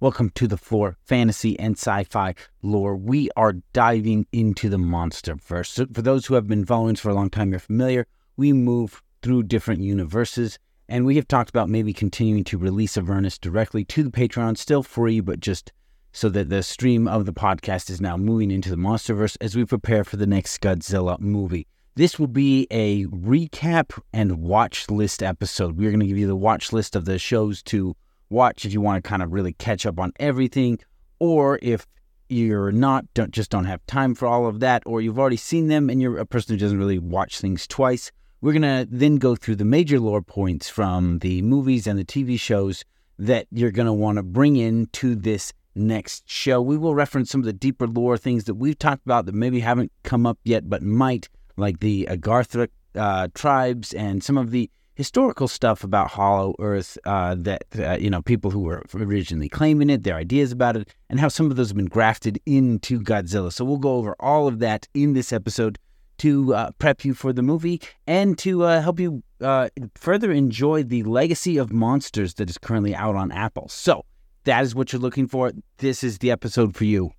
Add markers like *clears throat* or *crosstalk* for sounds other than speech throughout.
Welcome to the Flore, fantasy and sci fi lore. We are diving into the monster verse. So for those who have been following us for a long time, you're familiar. We move through different universes, and we have talked about maybe continuing to release Avernus directly to the Patreon, still free, but just so that the stream of the podcast is now moving into the Monsterverse as we prepare for the next Godzilla movie. This will be a recap and watch list episode. We're going to give you the watch list of the shows to watch if you want to kind of really catch up on everything, or if you're not don't just don't have time for all of that, or you've already seen them and you're a person who doesn't really watch things twice. We're gonna then go through the major lore points from the movies and the TV shows that you're gonna want to bring into this next show. We will reference some of the deeper lore things that we've talked about that maybe haven't come up yet but might, like the Agartha uh, tribes and some of the historical stuff about Hollow Earth uh, that uh, you know people who were originally claiming it, their ideas about it, and how some of those have been grafted into Godzilla. So we'll go over all of that in this episode to uh, prep you for the movie and to uh, help you uh, further enjoy the legacy of monsters that is currently out on Apple. So that is what you're looking for. This is the episode for you.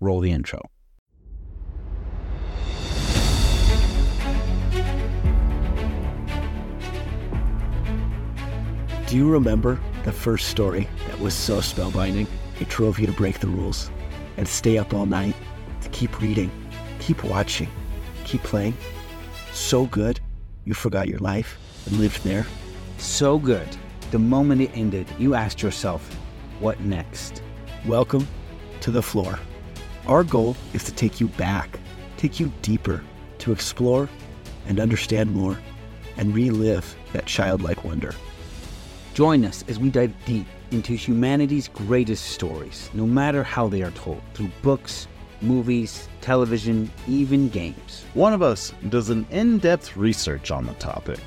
Roll the intro. Do you remember the first story that was so spellbinding it drove you to break the rules and stay up all night to keep reading, keep watching, keep playing? So good, you forgot your life and lived there? So good. The moment it ended, you asked yourself, what next? Welcome to the Flore. Our goal is to take you back, take you deeper, to explore and understand more, and relive that childlike wonder. Join us as we dive deep into humanity's greatest stories, no matter how they are told, through books, movies, television, even games. One of us does an in depth research on the topic.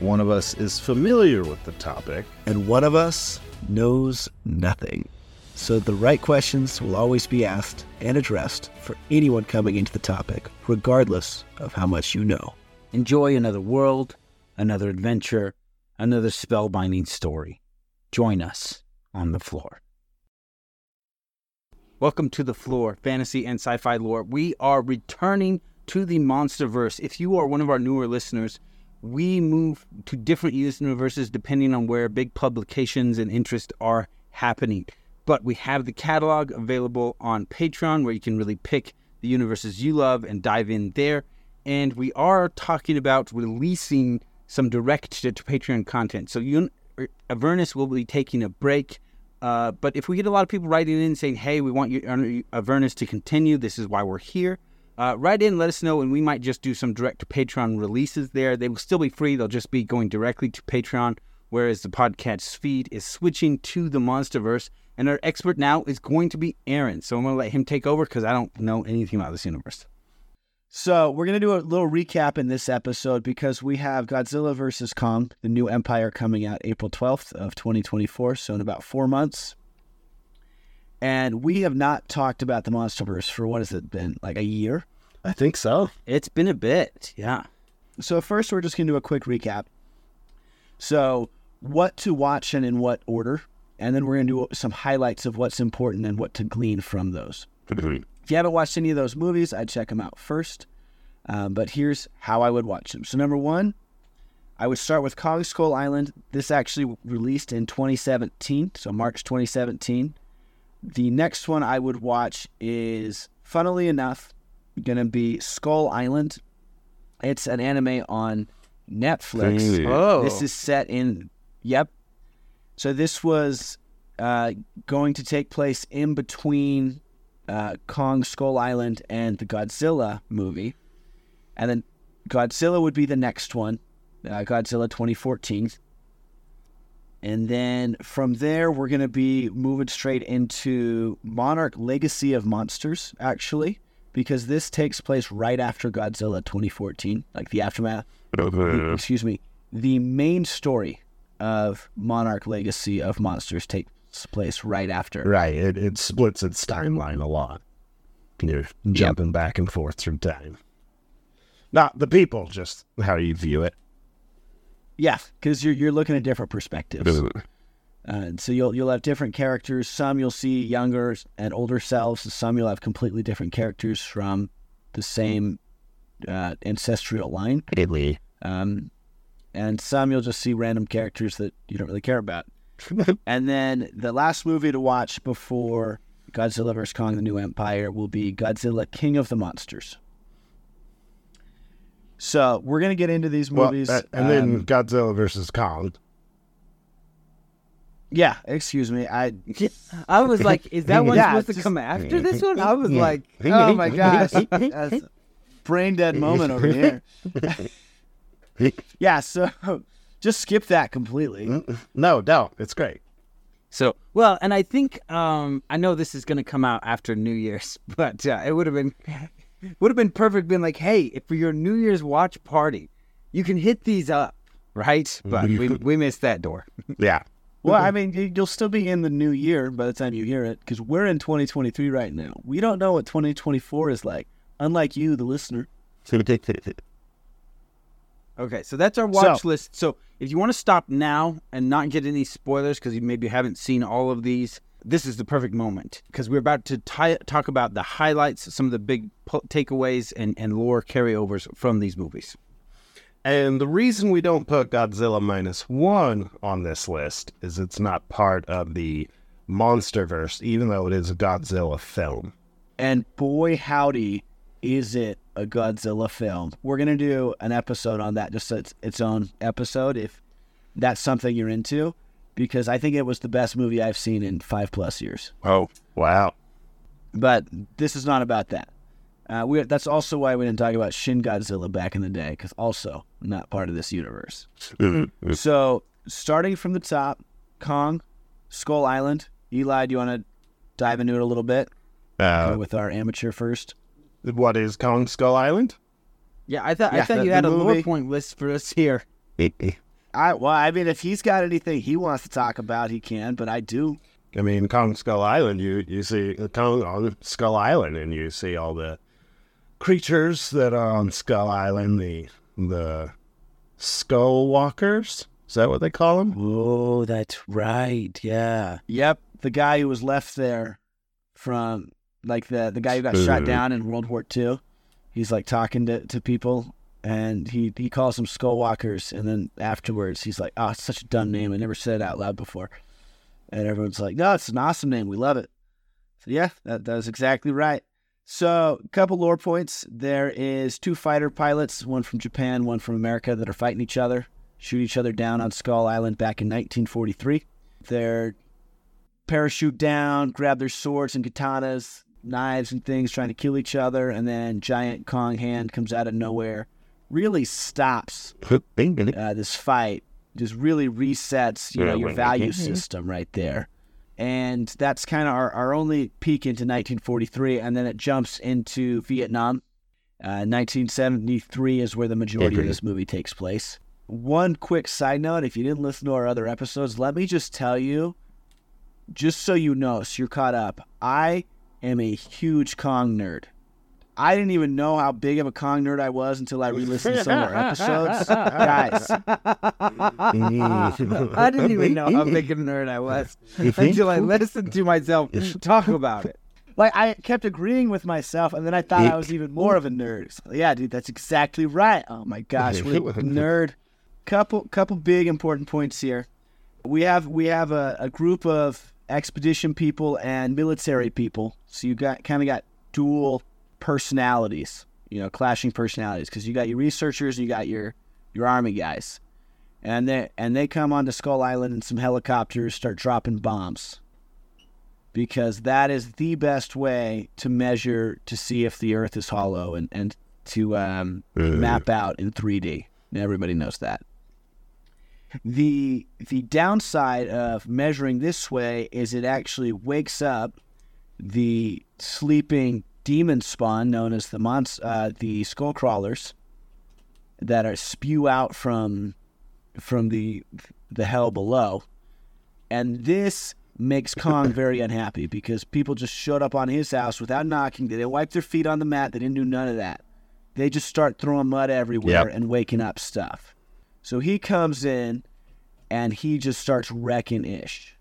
One of us is familiar with the topic. And one of us knows nothing. So the right questions will always be asked and addressed for anyone coming into the topic, regardless of how much you know. Enjoy another world, another adventure, another spellbinding story. Join us on the Flore. Welcome to the Flore, fantasy and sci fi lore. We are returning to the Monsterverse. If you are one of our newer listeners, we move to different universes depending on where big publications and interest are happening. But we have the catalog available on Patreon where you can really pick the universes you love and dive in there. And we are talking about releasing some direct to, to Patreon content. So you, Avernus will be taking a break. Uh, but if we get a lot of people writing in saying, hey, we want you, Avernus to continue, this is why we're here, uh, write in, let us know, and we might just do some direct Patreon releases there. They will still be free, they'll just be going directly to Patreon, whereas the podcast feed is switching to the Monsterverse. And our expert now is going to be Aaron. So I'm going to let him take over because I don't know anything about this universe. So we're gonna do a little recap in this episode because we have Godzilla vs Kong, the new Empire, coming out April twelfth of 2024. So in about four months, and we have not talked about the MonsterVerse for what has it been like a year? I think so. It's been a bit, yeah. So first, we're just gonna do a quick recap. So what to watch and in what order, and then we're gonna do some highlights of what's important and what to glean from those. *clears throat* If you haven't watched any of those movies, I'd check them out first. Um, but here's how I would watch them. So, number one, I would start with Kong Skull Island. This actually released in 2017, so March 2017. The next one I would watch is, funnily enough, going to be Skull Island. It's an anime on Netflix. Really? Oh. This is set in, yep. So, this was uh, going to take place in between uh, Kong Skull Island and the Godzilla movie. And then Godzilla would be the next one, uh, Godzilla 2014. And then from there, we're going to be moving straight into Monarch Legacy of Monsters, actually, because this takes place right after Godzilla 2014, like the aftermath. excuse me. The main story of Monarch Legacy of Monsters takes place right after. Right. It, it splits its timeline a lot. You're jumping back and forth through time. Not the people, just how you view it. Yeah, because you're, you're looking at different perspectives. Uh, so you'll you'll have different characters. Some you'll see younger and older selves. Some you'll have completely different characters from the same uh, ancestral line. Italy. Um, and some you'll just see random characters that you don't really care about. *laughs* and then the last movie to watch before Godzilla vs Kong: The New Empire will be Godzilla King of the Monsters. So we're gonna get into these movies, uh, and then um, Godzilla versus Kong. yeah. Excuse me, I I was like, is that one *laughs* Yeah, supposed to come after this one? I was like, oh my *laughs* gosh, gosh. that's a brain dead moment over here. yeah, so just skip that completely. No, no, it's great. So well, and I think um I know this is gonna come out after New Year's, *laughs* but uh, it would have been *laughs* would have been perfect. Being like, hey, if for your New Year's watch party, you can hit these up, right? But we we missed that door. *laughs* Yeah. Well, I mean, you'll still be in the new year by the time you hear it because we're in 2023 right now. We don't know what 2024 is like, unlike you, the listener. Okay, so that's our watch So- list. So if you want to stop now and not get any spoilers because you maybe haven't seen all of these, this is the perfect moment because we're about to talk about the highlights, some of the big po- takeaways, and, and lore carryovers from these movies. And the reason we don't put Godzilla minus one on this list is it's not part of the Monsterverse, even though it is a Godzilla film. And boy, howdy, is it a Godzilla film. We're going to do an episode on that, just it's its own episode, if that's something you're into, because I think it was the best movie I've seen in five plus years. Oh, wow. But this is not about that. Uh, we, that's also why we didn't talk about Shin Godzilla back in the day, because also not part of this universe. So, starting from the top, Kong, Skull Island. Eli, do you want to dive into it a little bit? Uh, with our amateur first. What is Kong Skull Island? Yeah, I thought I thought you had the a lore point list for us here. I well, I mean, if he's got anything he wants to talk about, he can. But I do. I mean, Kong Skull Island, you, you see uh, Kong on Skull Island, and you see all the creatures that are on Skull Island, the the Skull Walkers. Is that what they call them? Oh, that's right. Yeah. Yep. The guy who was left there from like the the guy who got shot down in World War II. He's like talking to, to people and he, he calls them skull walkers and then afterwards he's like, Oh, it's such a dumb name. I never said it out loud before. And everyone's like, No, it's an awesome name. We love it. So yeah, that, that was exactly right. So a couple lore points. There is two fighter pilots, one from Japan, one from America, that are fighting each other shoot each other down on Skull Island back in 1943. They're parachute down, grab their swords and katanas, knives and things, trying to kill each other, and then giant Kong hand comes out of nowhere, really stops uh, this fight, just really resets you know your value system right there. And that's kind of our, our only peek into 1943, and then it jumps into Vietnam. Uh, 1973 is where the majority of this movie takes place. One quick side note if you didn't listen to our other episodes, let me just tell you, just so you know, so you're caught up, I am a huge Kong nerd. I didn't even know how big of a Kong nerd I was until I *laughs* re listened to some of our episodes. *laughs* Guys, *laughs* I didn't even know how big of a nerd I was until I listened to myself talk about it. like I kept agreeing with myself, and then I thought I was even more of a nerd. So, yeah, dude, that's exactly right. Oh my gosh, we're a nerd. Couple couple big important points here. We have we have a, a group of expedition people and military people. So you got kind of got dual personalities, you know, clashing personalities because you got your researchers, you got your your army guys. And they and they come onto Skull Island in some helicopters, start dropping bombs because that is the best way to measure to see if the Earth is hollow and and to um, map out in 3D. Everybody knows that. The the downside of measuring this way is it actually wakes up the sleeping demon spawn known as the mons- uh, the skull crawlers that are spew out from from the the hell below. And this makes Kong *laughs* very unhappy because people just showed up on his house without knocking. They didn't wipe their feet on the mat. They didn't do none of that. They just start throwing mud everywhere Yep. and waking up stuff. So he comes in and he just starts wrecking ish.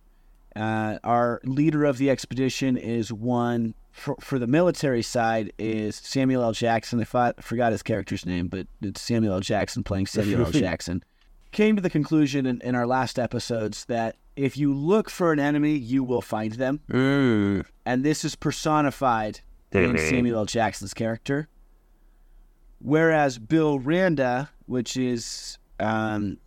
Uh, our leader of the expedition is one for, for the military side is Samuel L. Jackson. I thought, forgot his character's name, but it's Samuel L. Jackson playing Samuel L. *laughs* Jackson. Came to the conclusion in, in our last episodes that if you look for an enemy, you will find them. Mm. And this is personified in Samuel L. Jackson's character. Whereas Bill Randa, which is um,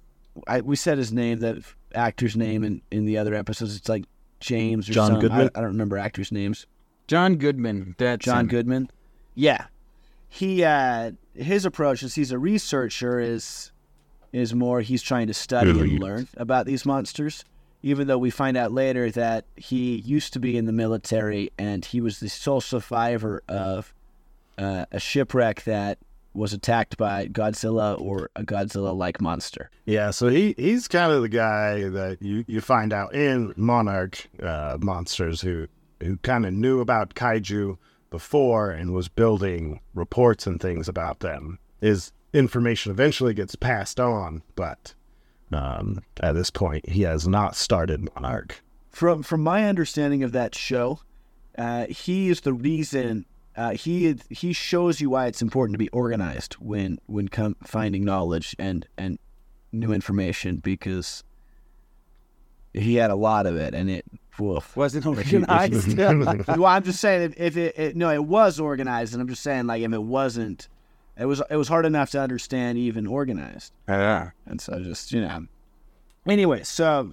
I, we said his name, the actor's name in, in the other episodes. It's like James or John some- Goodman? I, I don't remember actors' names. John Goodman. That's John him. Goodman. Yeah, he uh, his approach is he's a researcher is is more he's trying to study and learn about these monsters. Even though we find out later that he used to be in the military and he was the sole survivor of uh, a shipwreck that was attacked by Godzilla or a Godzilla-like monster. Yeah, so he he's kind of the guy that you, you find out in Monarch uh, Monsters who who kind of knew about kaiju before and was building reports and things about them. His information eventually gets passed on, but um, at this point, he has not started Monarch. from from my understanding of that show, uh, he is the reason. Uh, he he shows you why it's important to be organized when when com- finding knowledge and and new information because he had a lot of it and it. Woof. Wasn't If you- if organized. *laughs* well, I'm just saying if, if it, it no, it was organized, and I'm just saying like if it wasn't, it was it was hard enough to understand even organized. yeah. And so just, you know. Anyway, so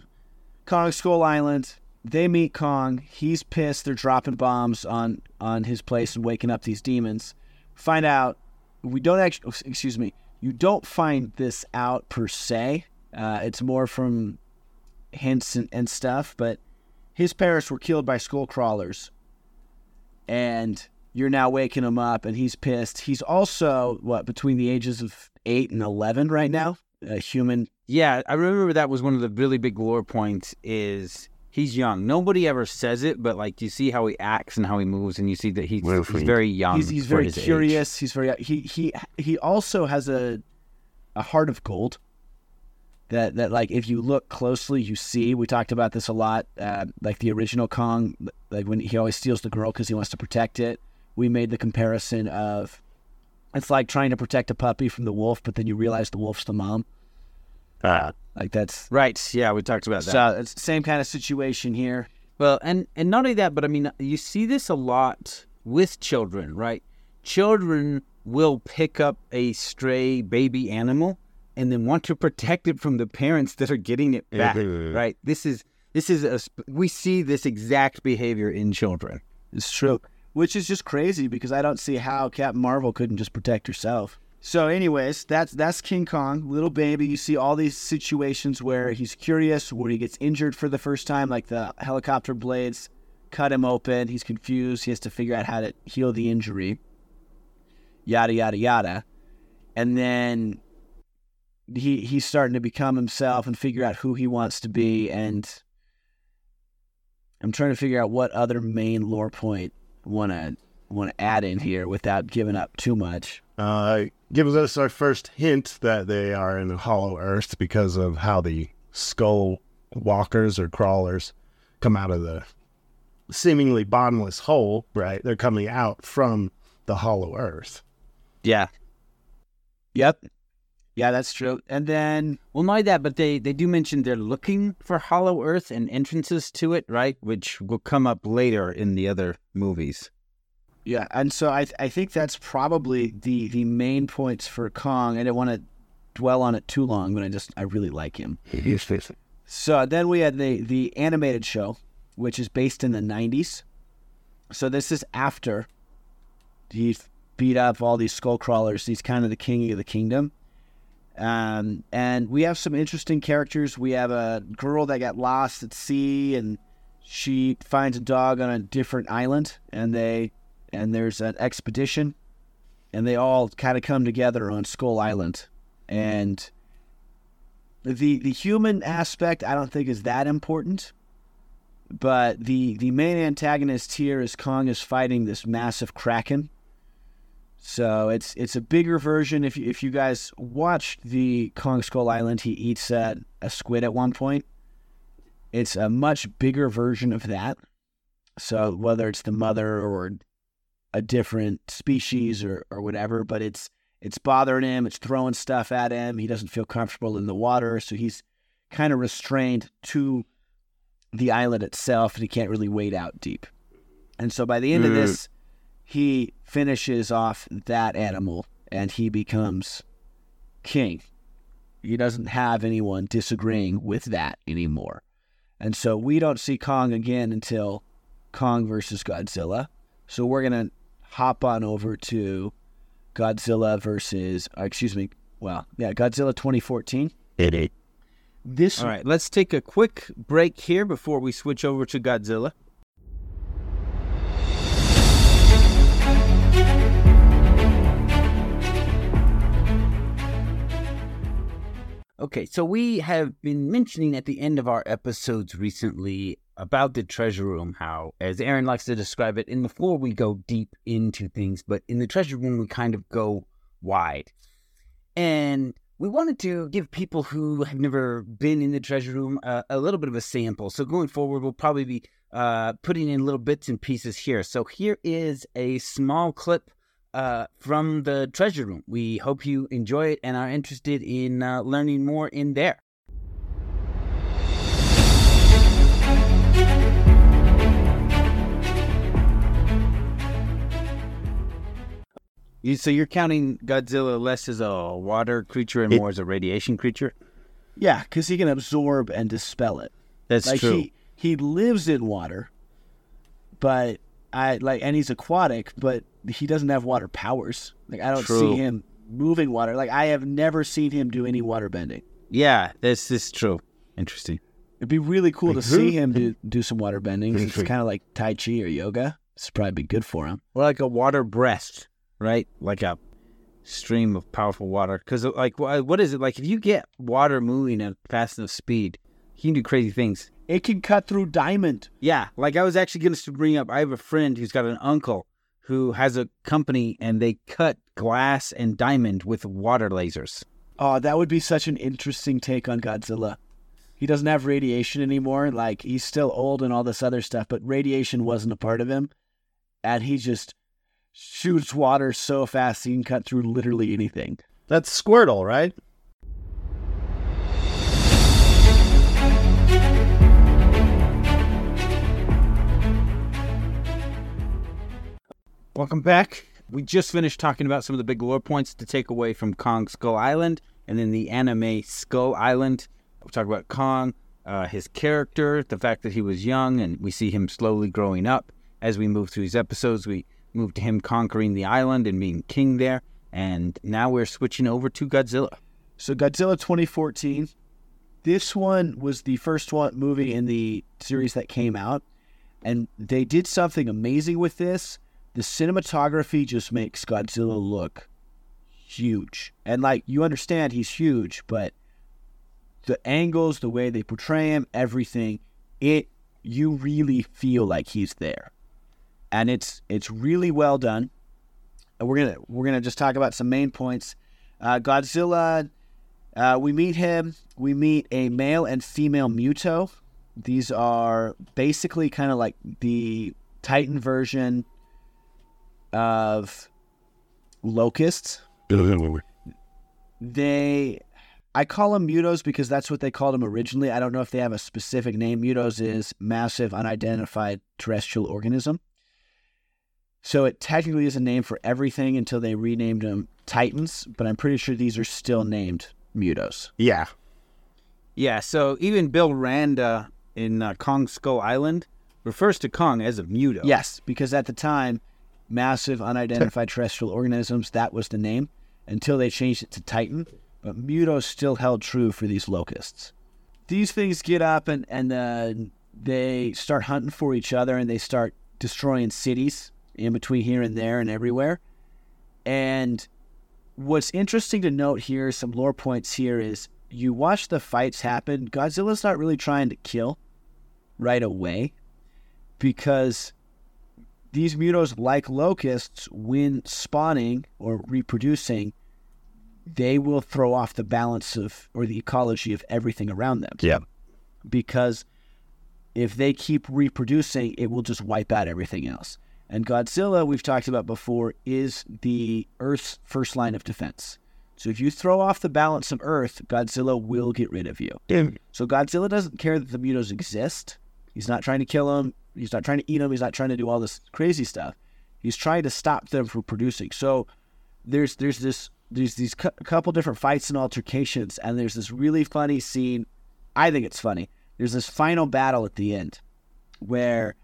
Kong Skull Island, they meet Kong. He's pissed. They're dropping bombs on on his place and waking up these demons. Find out we don't actually excuse me. You don't find this out per se. Uh, it's more from hints and, and stuff, but his parents were killed by skull crawlers. And you're now waking him up and he's pissed. He's also what between the ages of 8 and 11 right now a human. Yeah, I remember that was one of the really big lore points is he's young. Nobody ever says it, but like you see how he acts and how he moves and you see that he's, Well, he's very young. He's, he's for very his age. curious. He's very he he he also has a a heart of gold. That that like if you look closely, you see. We talked about this a lot. Uh, like the original Kong, like when he always steals the girl because he wants to protect it. We made the comparison of it's like trying to protect a puppy from the wolf, but then you realize the wolf's the mom. Uh, Like that's Right. Yeah, we talked about that. so it's the same kind of situation here. Well, and and not only that, but I mean, you see this a lot with children, right? Children will pick up a stray baby animal and then want to protect it from the parents that are getting it back, Mhm. right? This is this is a we see this exact behavior in children. It's true. Which is just crazy because I don't see how Captain Marvel couldn't just protect herself. So, anyways, that's that's King Kong, little baby. You see all these situations where he's curious, where he gets injured for the first time, like the helicopter blades cut him open. He's confused. He has to figure out how to heal the injury. Yada yada yada, and then he he's starting to become himself and figure out who he wants to be. And I'm trying to figure out what other main lore point want to want to add in here without giving up too much. uh, gives us our first hint that they are in the Hollow Earth because of how the skull walkers or crawlers come out of the seemingly bottomless hole, right? They're coming out from the Hollow Earth. Yeah. Yep. Yeah, that's true. And then Well, not that, but they they do mention they're looking for Hollow Earth and entrances to it, right? Which will come up later in the other movies. Yeah, and so I I think that's probably the the main points for Kong. I didn't want to dwell on it too long, but I just I really like him. So then we had the the animated show, which is based in the '90s. So this is after he beat up all these skull crawlers. He's kind of the king of the kingdom. Um, and we have some interesting characters. We have a girl that got lost at sea, and she finds a dog on a different island, and they and there's an expedition, and they all kind of come together on Skull Island, and the the human aspect I don't think is that important, but the the main antagonist here is Kong is fighting this massive kraken, So it's it's a bigger version. If you, if you guys watched the Kong Skull Island, he eats uh, a squid at one point. It's a much bigger version of that. So whether it's the mother or a different species or, or whatever, but it's it's bothering him. It's throwing stuff at him. He doesn't feel comfortable in the water, so he's kind of restrained to the island itself, and he can't really wade out deep. And so by the end of mm. this, he finishes off that animal and he becomes king. He doesn't have anyone disagreeing with that anymore. And so we don't see Kong again until Kong versus Godzilla. So we're going to hop on over to Godzilla versus, uh, excuse me, well, yeah, Godzilla 2014. This All right, let's take a quick break here before we switch over to Godzilla. Okay, so we have been mentioning at the end of our episodes recently about the treasure room, how, as Aaron likes to describe it, in the Flore we go deep into things, but in the treasure room we kind of go wide. And we wanted to give people who have never been in the treasure room uh, a little bit of a sample. So going forward, we'll probably be uh, putting in little bits and pieces here. So here is a small clip uh, from the treasure room. We hope you enjoy it and are interested in uh, learning more in there. You, so you're counting Godzilla less as a water creature and It- more as a radiation creature? Yeah, because he can absorb and dispel it. That's like true. he he lives in water, but I like and he's aquatic, but he doesn't have water powers. Like I don't True. see him moving water. Like I have never seen him do any water bending. yeah, this is true. Interesting. It'd be really cool to see him do do some water bending. It's kind of like Tai Chi or yoga. It's probably be good for him. Or like a water breast, right? Like a stream of powerful water. Because, uh, like, what is it? Like, if you get water moving at fast enough speed, you can do crazy things. It can cut through diamond. Yeah. Like, I was actually going to bring up, I have a friend who's got an uncle who has a company and they cut glass and diamond with water lasers. Oh, that would be such an interesting take on Godzilla. He doesn't have radiation anymore. Like he's still old and all this other stuff, but radiation wasn't a part of him. And he just shoots water so fast he can cut through literally anything. That's Squirtle, right? Welcome back. We just finished talking about some of the big lore points to take away from Kong Skull Island and then the anime Skull Island. We talked about Kong, uh, his character, the fact that he was young, and we see him slowly growing up. As we move through these episodes, we move to him conquering the island and being king there. And now we're switching over to Godzilla. So Godzilla 2014. This one was the first one movie in the series that came out, and they did something amazing with this. The cinematography just makes Godzilla look huge, and like you understand, he's huge, but the angles, the way they portray him, everything, it you really feel like he's there, and it's it's really well done. And we're gonna we're gonna just talk about some main points. Uh, Godzilla uh, we meet him. We meet a male and female Muto. These are basically kind of like the Titan version of locusts. They, I call them Mutos because that's what they called them originally. I don't know if they have a specific name. Mutos is massive unidentified terrestrial organism. So it technically is a name for everything until they renamed them Titans, but I'm pretty sure these are still named Mutos. Yeah. Yeah, so even Bill Randa in uh, Kong Skull Island refers to Kong as a Muto. Yes, because at the time, massive unidentified *laughs* terrestrial organisms, that was the name until they changed it to Titan. But Muto still held true for these locusts. These things get up and, and uh, they start hunting for each other and they start destroying cities in between here and there and everywhere. And what's interesting to note here, some lore points here, is you watch the fights happen. Godzilla's not really trying to kill right away because these mutos, like locusts, when spawning or reproducing, they will throw off the balance of or the ecology of everything around them. Yeah. Because if they keep reproducing, it will just wipe out everything else. And Godzilla, we've talked about before, is the Earth's first line of defense. So if you throw off the balance of Earth, Godzilla will get rid of you. So Godzilla doesn't care that the mutos exist. He's not trying to kill them. He's not trying to eat them. He's not trying to do all this crazy stuff. He's trying to stop them from producing. So there's there's this there's these cou- couple different fights and altercations, and there's this really funny scene. I think it's funny. There's this final battle at the end where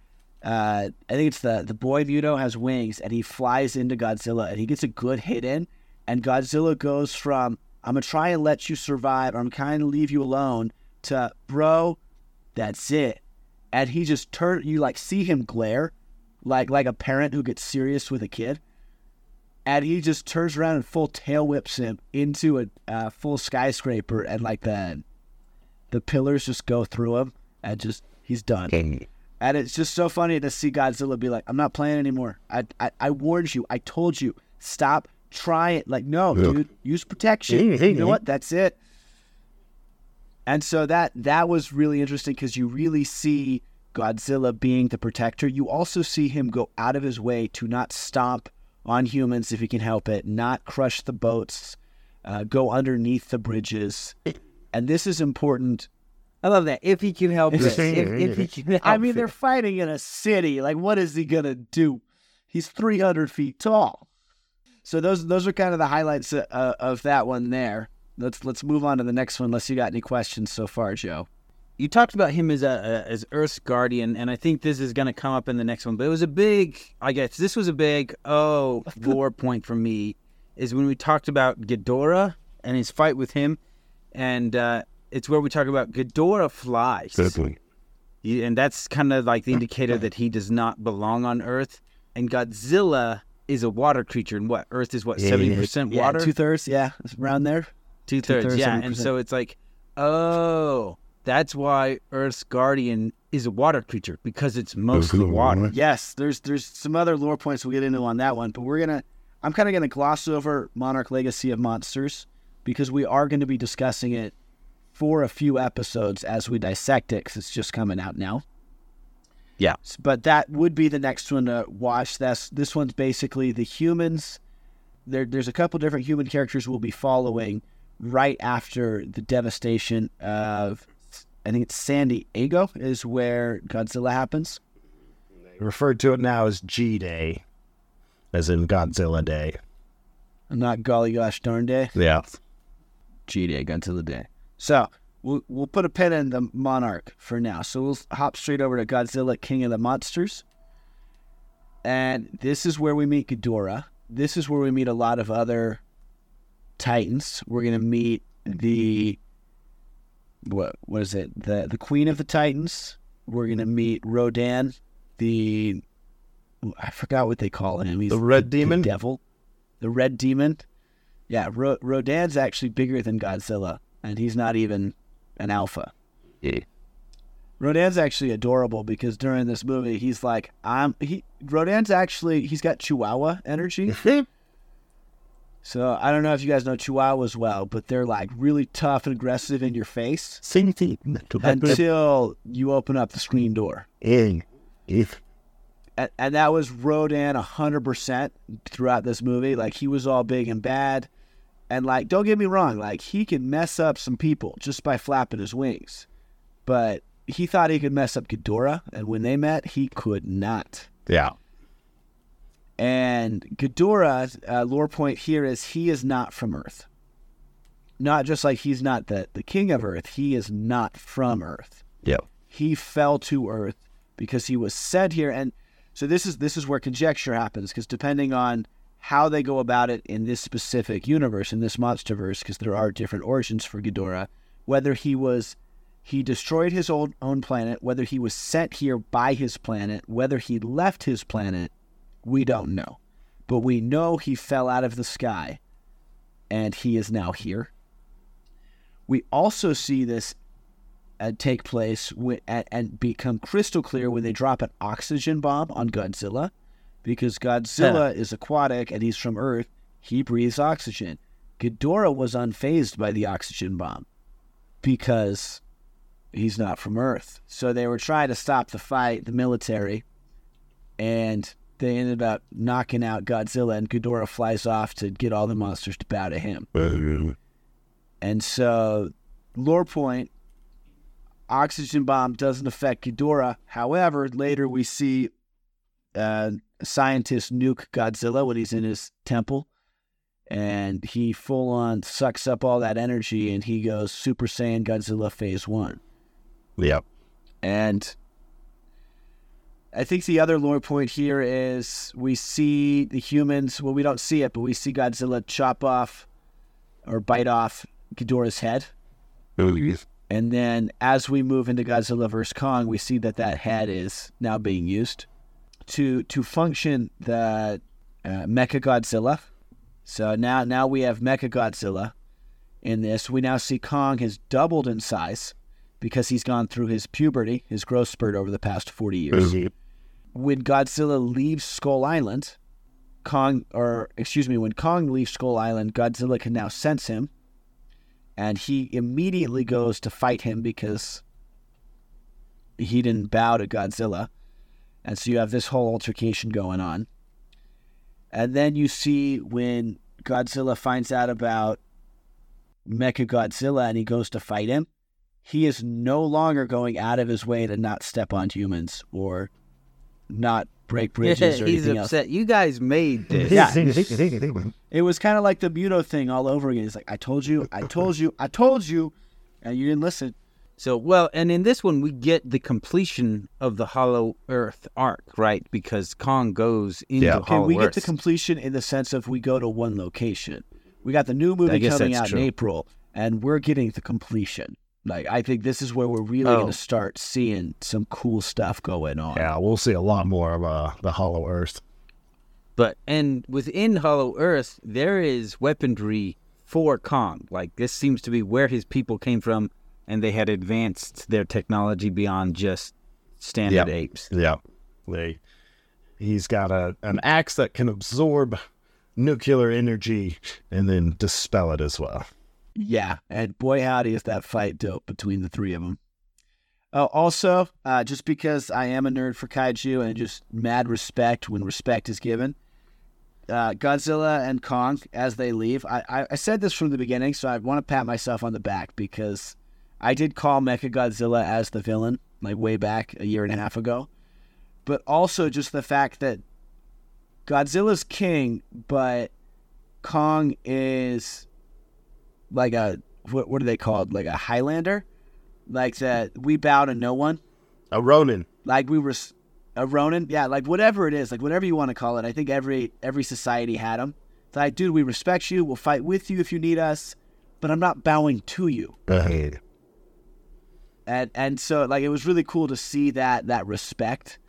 uh, I think it's the the boy Muto has wings and he flies into Godzilla and he gets a good hit in, and Godzilla goes from I'm gonna try and let you survive, I'm kind of leave you alone, to bro, that's it, and he just turn you like see him glare, like like a parent who gets serious with a kid, and he just turns around and full tail whips him into a uh, full skyscraper, and like the the pillars just go through him, and just he's done. And it's just so funny to see Godzilla be like, "I'm not playing anymore. I, I, I warned you. I told you. Stop. Try it. Like, no, Yeah. dude. Use protection. you know what? That's it." And so that that was really interesting because you really see Godzilla being the protector. You also see him go out of his way to not stomp on humans if he can help it, not crush the boats, uh, go underneath the bridges. And this is important I love that. If he can help it. if, if he can help I mean, it. they're fighting in a city. Like, what is he gonna do? He's 300 feet tall. So those those are kind of the highlights uh, of that one there. Let's let's move on to the next one. Unless you got any questions so far, Joe. you talked about him as a, a as Earth's guardian, and I think this is going to come up in the next one. But it was a big, I guess this was a big oh lore point for me is when we talked about Ghidorah and his fight with him, and uh, it's where we talk about Ghidorah flies, Certainly. And that's kind of like the indicator that he does not belong on Earth. And Godzilla is a water creature, and what Earth is what Yeah. seventy percent Yeah, water, two thirds. Yeah, it's around there. Two thirds, yeah. And 70%. so it's like, oh, that's why Earth's guardian is a water creature because it's mostly water. Yes, there's there's some other lore points we'll get into on that one, but we're gonna I'm kind of gonna gloss over Monarch Legacy of Monsters because we are going to be discussing it for a few episodes as we dissect it because it's just coming out now. Yeah. But that would be the next one to watch. That's this one's basically the humans. There, there's a couple different human characters we'll be following right after the devastation of. I think it's San Diego is where Godzilla happens. Referred to it now as G Day, as in Godzilla Day. Not golly gosh darn day. Yeah. G Day, Godzilla Day. So we'll we'll put a pin in the Monarch for now. So we'll hop straight over to Godzilla, King of the Monsters. And this is where we meet Ghidorah. This is where we meet a lot of other Titans. We're gonna meet the what what is it? The the Queen of the Titans. We're gonna meet Rodan, the I forgot what they call him. He's The Red Demon? the devil, the Red Demon. Yeah, Ro- Rodan's actually bigger than Godzilla, and he's not even an alpha. Yeah. Rodan's actually adorable because during this movie, he's like, "I'm." He Rodan's actually he's got Chihuahua energy. *laughs* So I don't know if you guys know Chihuahuas well, but they're like really tough and aggressive in your face Same thing. until you open up the screen door. Eh, if and, and that was Rodan hundred percent throughout this movie. Like he was all big and bad, and like don't get me wrong, like he can mess up some people just by flapping his wings, but he thought he could mess up Ghidorah, and when they met, he could not. Yeah. And Ghidorah, uh, lore point here is he is not from Earth. Not just like he's not the, the king of Earth, he is not from Earth Yeah. he fell to earth because he was sent here and so this is this is where conjecture happens because depending on how they go about it in this specific universe in this monsterverse because there are different origins for Ghidorah whether he was he destroyed his old own planet whether he was sent here by his planet whether he left his planet we don't know but we know he fell out of the sky and he is now here we also see this uh, take place wi- and, and become crystal clear when they drop an oxygen bomb on Godzilla. Because Godzilla is aquatic and he's from Earth. He breathes oxygen. Ghidorah was unfazed by the oxygen bomb because he's not from Earth. So they were trying to stop the fight, the military, and they ended up knocking out Godzilla, and Ghidorah flies off to get all the monsters to bow to him. *laughs* And so, lore point, oxygen bomb doesn't affect Ghidorah. However, later we see uh, a scientist nuke Godzilla when he's in his temple, and he full on sucks up all that energy, and he goes Super Saiyan Godzilla Phase One. Yep. And I think the other lore point here is we see the humans. Well, we don't see it, but we see Godzilla chop off or bite off Ghidorah's head. And then as we move into Godzilla vs. Kong, we see that that head is now being used to to function the uh, Mecha Godzilla. So now now we have Mecha Godzilla in this. We now see Kong has doubled in size because he's gone through his puberty, his growth spurt over the past 40 years. When Godzilla leaves Skull Island, Kong, or excuse me, when Kong leaves Skull Island, Godzilla can now sense him, and he immediately goes to fight him because he didn't bow to Godzilla. And so you have this whole altercation going on. And then you see when Godzilla finds out about Mecha Godzilla and he goes to fight him, he is no longer going out of his way to not step on humans or not break bridges or He's anything else. upset. You guys made this. Yeah. It was kind of like the Muto thing all over again. He's like, I told you, I told you, I told you, and you didn't listen. So, well, and in this one, we get the completion of the Hollow Earth arc, right? Because Kong goes into Yeah. Okay, Hollow we Earth. get the completion in the sense of we go to one location. We got the new movie coming out true. in April, and we're getting the completion. Like, I think this is where we're really Oh. going to start seeing some cool stuff going on. Yeah, we'll see a lot more of uh, the Hollow Earth. But and within Hollow Earth, there is weaponry for Kong. Like this seems to be where his people came from, and they had advanced their technology beyond just standard Yep. apes. Yeah, they. He's got a an axe that can absorb nuclear energy and then dispel it as well. Yeah, and boy howdy is that fight dope between the three of them. Oh, also, uh, just because I am a nerd for kaiju and just mad respect when respect is given, uh, Godzilla and Kong as they leave. I, I, I said this from the beginning, so I want to pat myself on the back because I did call Mecha Godzilla as the villain like way back a year and a half ago, but also just the fact that Godzilla's king, but Kong is like a what what are they called? Like a Highlander, like that we bow to no one. A Ronin. Like we were a Ronin, yeah, like whatever it is, like whatever you want to call it. I think every every society had them. It's like, dude, we respect you. We'll fight with you if you need us, but I'm not bowing to you. Uh-huh. And and so like it was really cool to see that that respect,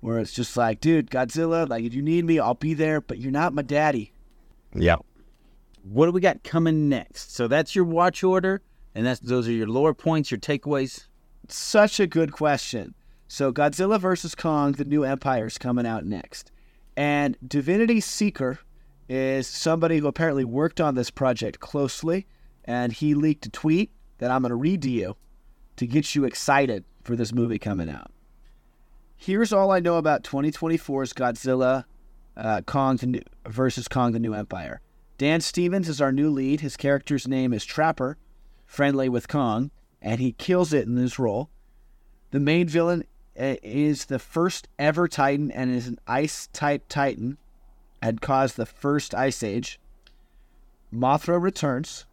where it's just like, dude, Godzilla, like if you need me, I'll be there, but you're not my daddy. Yeah. What do we got coming next? So that's your watch order, and that's those are your lower points, your takeaways. Such a good question. So Godzilla versus Kong, the new Empire is coming out next. And Divinity Seeker is somebody who apparently worked on this project closely, and he leaked a tweet that I'm going to read to you to get you excited for this movie coming out. Here's all I know about 2024's Godzilla uh, Kong new, versus Kong the New Empire. Dan Stevens is our new lead. His character's name is Trapper, friendly with Kong, and he kills it in this role. The main villain uh, is the first ever Titan and is an ice type Titan, had caused the first ice age. Mothra returns.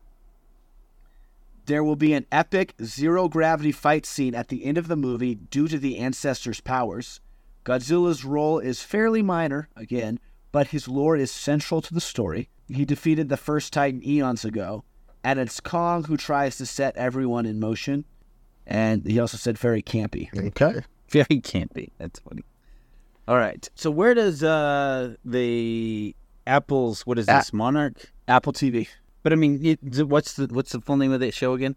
There will be an epic zero gravity fight scene at the end of the movie due to the ancestors' powers. Godzilla's role is fairly minor, again, but his lore is central to the story. He defeated the first Titan eons ago, and it's Kong who tries to set everyone in motion. And he also said very campy. *laughs* Okay. Very campy. That's funny. All right. So where does uh the Apple's what is A- this Monarch? Apple TV. But I mean, it, what's the what's the full name of that show again?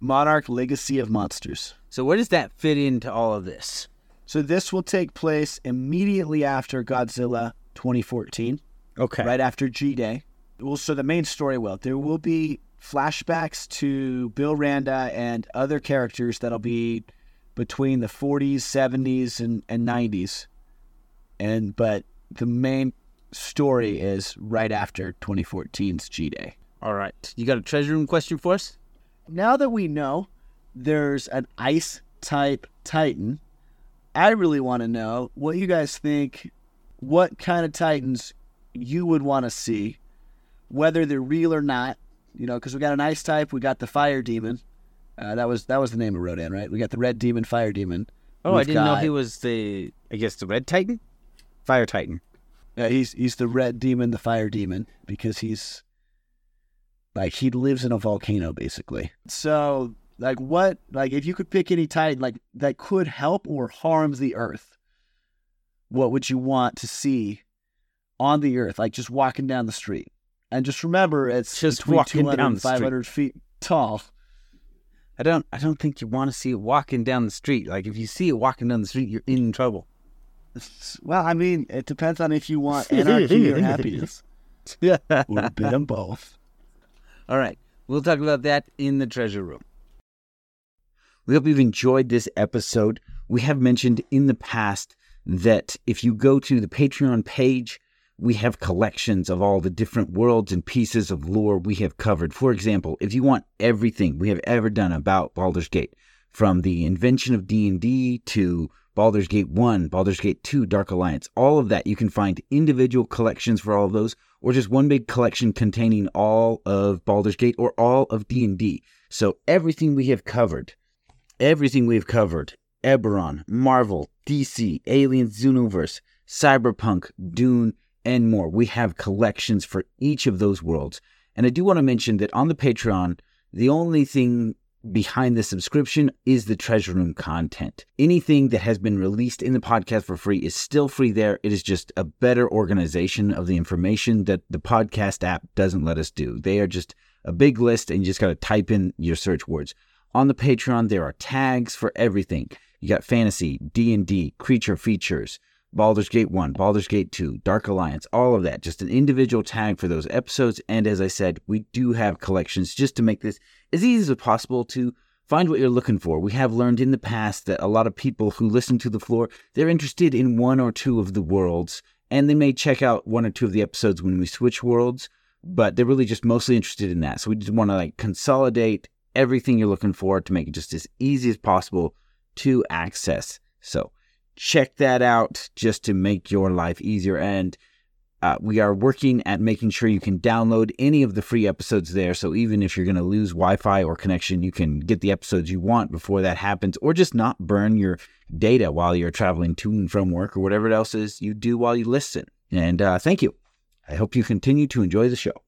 Monarch Legacy of Monsters. So where does that fit into all of this? So this will take place immediately after Godzilla 2014, Okay. right after G Day. Well, so the main story will there will be flashbacks to Bill Randa and other characters that'll be between the 40s, 70s, and, and 90s. And but the main story is right after 2014's G Day. All right. You got a treasure room question for us? now that we know there's an ice type Titan, I really want to know what you guys think. What kind of Titans you would want to see, whether they're real or not. You know, because we got an ice type, we got the fire demon. Uh, that was that was the name of Rodan, right? We got the red demon, fire demon. Oh, I We've didn't know he was the, I guess, the Red Titan? Fire Titan. Uh, he's he's the red demon, the fire demon, because he's like he lives in a volcano basically. So like what like if you could pick any titan like that could help or harms the earth, what would you want to see on the earth? Like just walking down the street. And just remember it's Just between walking 200 down and the street. 500 feet tall. I don't I don't think you want to see it walking down the street. Like if you see it walking down the street, you're in trouble. *laughs* Well, I mean, it depends on if you want *laughs* anarchy or happiness. Yeah. or a bit of both. All right. We'll talk about that in the treasure room. We hope you've enjoyed this episode. We have mentioned in the past that if you go to the Patreon page, we have collections of all the different worlds and pieces of lore we have covered. For example, if you want everything we have ever done about Baldur's Gate, from the invention of D&D to Baldur's Gate 1, Baldur's Gate 2, Dark Alliance, all of that, you can find individual collections for all of those or just one big collection containing all of Baldur's Gate or all of D&D. So everything we have covered, everything we've covered, Eberron, Marvel, DC, Alien Xenoverse, Cyberpunk, Dune, and more. We have collections for each of those worlds. And I do want to mention that on the Patreon, the only thing behind the subscription is the treasure room content. Anything that has been released in the podcast for free is still free there. It is just a better organization of the information that the podcast app doesn't let us do. They are just a big list and you just got to type in your search words. On the Patreon there are tags for everything. You got fantasy, D&D, creature features, Baldur's Gate 1, Baldur's Gate 2, Dark Alliance, all of that. Just an individual tag for those episodes. And as I said, we do have collections just to make this as easy as possible to find what you're looking for. We have learned in the past that a lot of people who listen to the Flore, they're interested in one or two of the worlds, and they may check out one or two of the episodes when we switch worlds, but they're really just mostly interested in that. So we just want to like consolidate everything you're looking for to make it just as easy as possible to access. So check that out just to make your life easier. And uh, we are working at making sure you can download any of the free episodes there. So even if you're going to lose Wi Fi or connection, you can get the episodes you want before that happens, or just not burn your data while you're traveling to and from work or whatever else is you do while you listen. And uh, thank you. I hope you continue to enjoy the show.